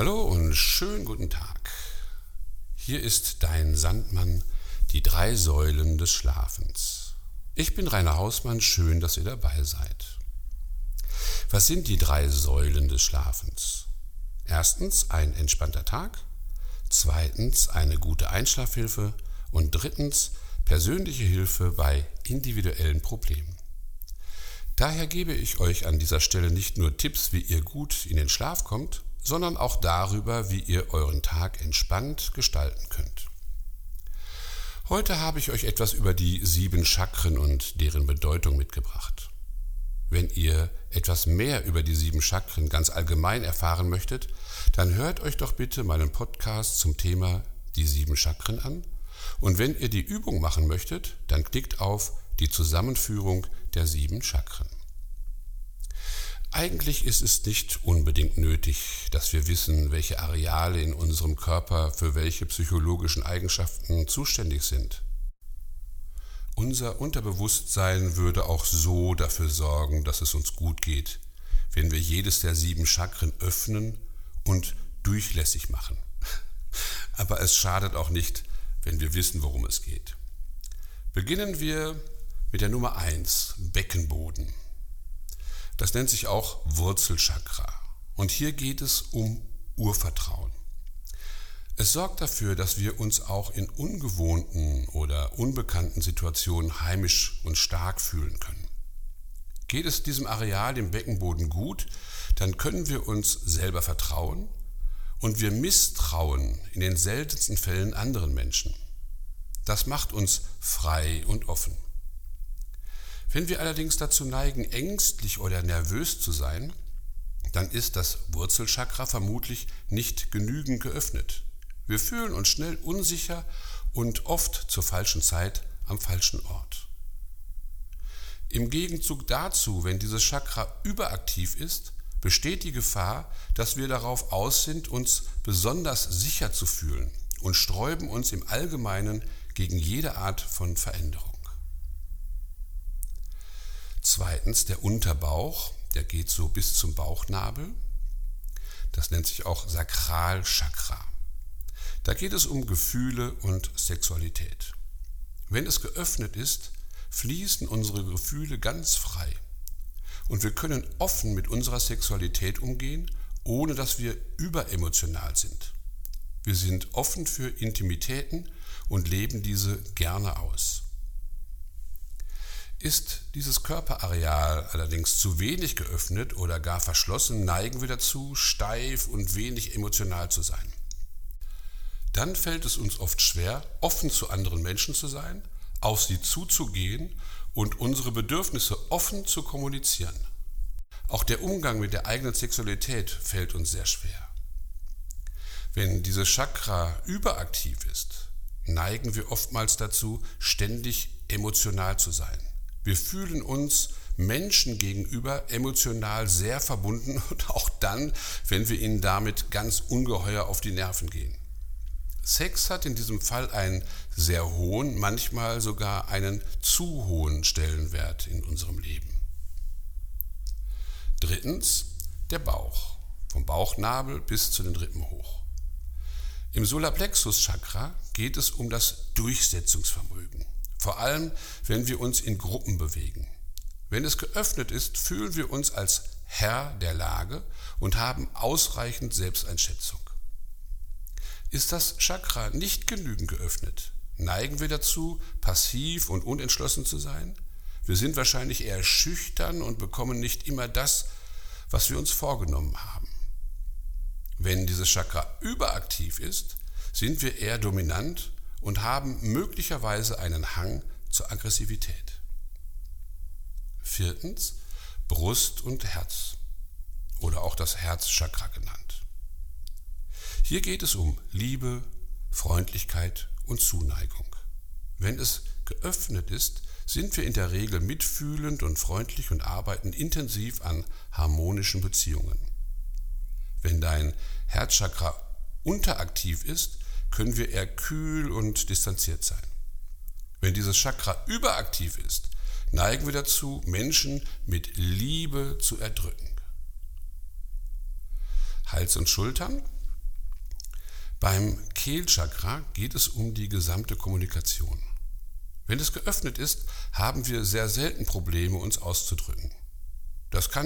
Hallo und schönen guten Tag. Hier ist dein Sandmann, die drei Säulen des Schlafens. Ich bin Rainer Hausmann, schön, dass ihr dabei seid. Was sind die drei Säulen des Schlafens? Erstens ein entspannter Tag, zweitens eine gute Einschlafhilfe und drittens persönliche Hilfe bei individuellen Problemen. Daher gebe ich euch an dieser Stelle nicht nur Tipps, wie ihr gut in den Schlaf kommt, sondern auch darüber, wie ihr euren Tag entspannt gestalten könnt. Heute habe ich euch etwas über die sieben Chakren und deren Bedeutung mitgebracht. Wenn ihr etwas mehr über die sieben Chakren ganz allgemein erfahren möchtet, dann hört euch doch bitte meinen Podcast zum Thema die sieben Chakren an. Und wenn ihr die Übung machen möchtet, dann klickt auf die Zusammenführung der sieben Chakren. Eigentlich ist es nicht unbedingt nötig, dass wir wissen, welche Areale in unserem Körper für welche psychologischen Eigenschaften zuständig sind. Unser Unterbewusstsein würde auch so dafür sorgen, dass es uns gut geht, wenn wir jedes der sieben Chakren öffnen und durchlässig machen. Aber es schadet auch nicht, wenn wir wissen, worum es geht. Beginnen wir mit der Nummer 1, Beckenboden. Das nennt sich auch Wurzelchakra. Und hier geht es um Urvertrauen. Es sorgt dafür, dass wir uns auch in ungewohnten oder unbekannten Situationen heimisch und stark fühlen können. Geht es diesem Areal im Beckenboden gut, dann können wir uns selber vertrauen und wir misstrauen in den seltensten Fällen anderen Menschen. Das macht uns frei und offen. Wenn wir allerdings dazu neigen, ängstlich oder nervös zu sein, dann ist das Wurzelchakra vermutlich nicht genügend geöffnet. Wir fühlen uns schnell unsicher und oft zur falschen Zeit am falschen Ort. Im Gegenzug dazu, wenn dieses Chakra überaktiv ist, besteht die Gefahr, dass wir darauf aus sind, uns besonders sicher zu fühlen und sträuben uns im Allgemeinen gegen jede Art von Veränderung. Zweitens der Unterbauch, der geht so bis zum Bauchnabel. Das nennt sich auch Sakralchakra. Da geht es um Gefühle und Sexualität. Wenn es geöffnet ist, fließen unsere Gefühle ganz frei. Und wir können offen mit unserer Sexualität umgehen, ohne dass wir überemotional sind. Wir sind offen für Intimitäten und leben diese gerne aus. Ist dieses Körperareal allerdings zu wenig geöffnet oder gar verschlossen, neigen wir dazu, steif und wenig emotional zu sein. Dann fällt es uns oft schwer, offen zu anderen Menschen zu sein, auf sie zuzugehen und unsere Bedürfnisse offen zu kommunizieren. Auch der Umgang mit der eigenen Sexualität fällt uns sehr schwer. Wenn dieses Chakra überaktiv ist, neigen wir oftmals dazu, ständig emotional zu sein. Wir fühlen uns Menschen gegenüber emotional sehr verbunden und auch dann, wenn wir ihnen damit ganz ungeheuer auf die Nerven gehen. Sex hat in diesem Fall einen sehr hohen, manchmal sogar einen zu hohen Stellenwert in unserem Leben. Drittens der Bauch, vom Bauchnabel bis zu den Rippen hoch. Im Solarplexus-Chakra geht es um das Durchsetzungsvermögen. Vor allem, wenn wir uns in Gruppen bewegen. Wenn es geöffnet ist, fühlen wir uns als Herr der Lage und haben ausreichend Selbsteinschätzung. Ist das Chakra nicht genügend geöffnet, neigen wir dazu, passiv und unentschlossen zu sein? Wir sind wahrscheinlich eher schüchtern und bekommen nicht immer das, was wir uns vorgenommen haben. Wenn dieses Chakra überaktiv ist, sind wir eher dominant und haben möglicherweise einen Hang zur Aggressivität. Viertens, Brust und Herz oder auch das Herzchakra genannt. Hier geht es um Liebe, Freundlichkeit und Zuneigung. Wenn es geöffnet ist, sind wir in der Regel mitfühlend und freundlich und arbeiten intensiv an harmonischen Beziehungen. Wenn dein Herzchakra unteraktiv ist, können wir eher kühl und distanziert sein. Wenn dieses Chakra überaktiv ist, neigen wir dazu, Menschen mit Liebe zu erdrücken. Hals und Schultern, Beim Kehlchakra geht es um die gesamte Kommunikation. Wenn es geöffnet ist, haben wir sehr selten Probleme, uns auszudrücken. Das kann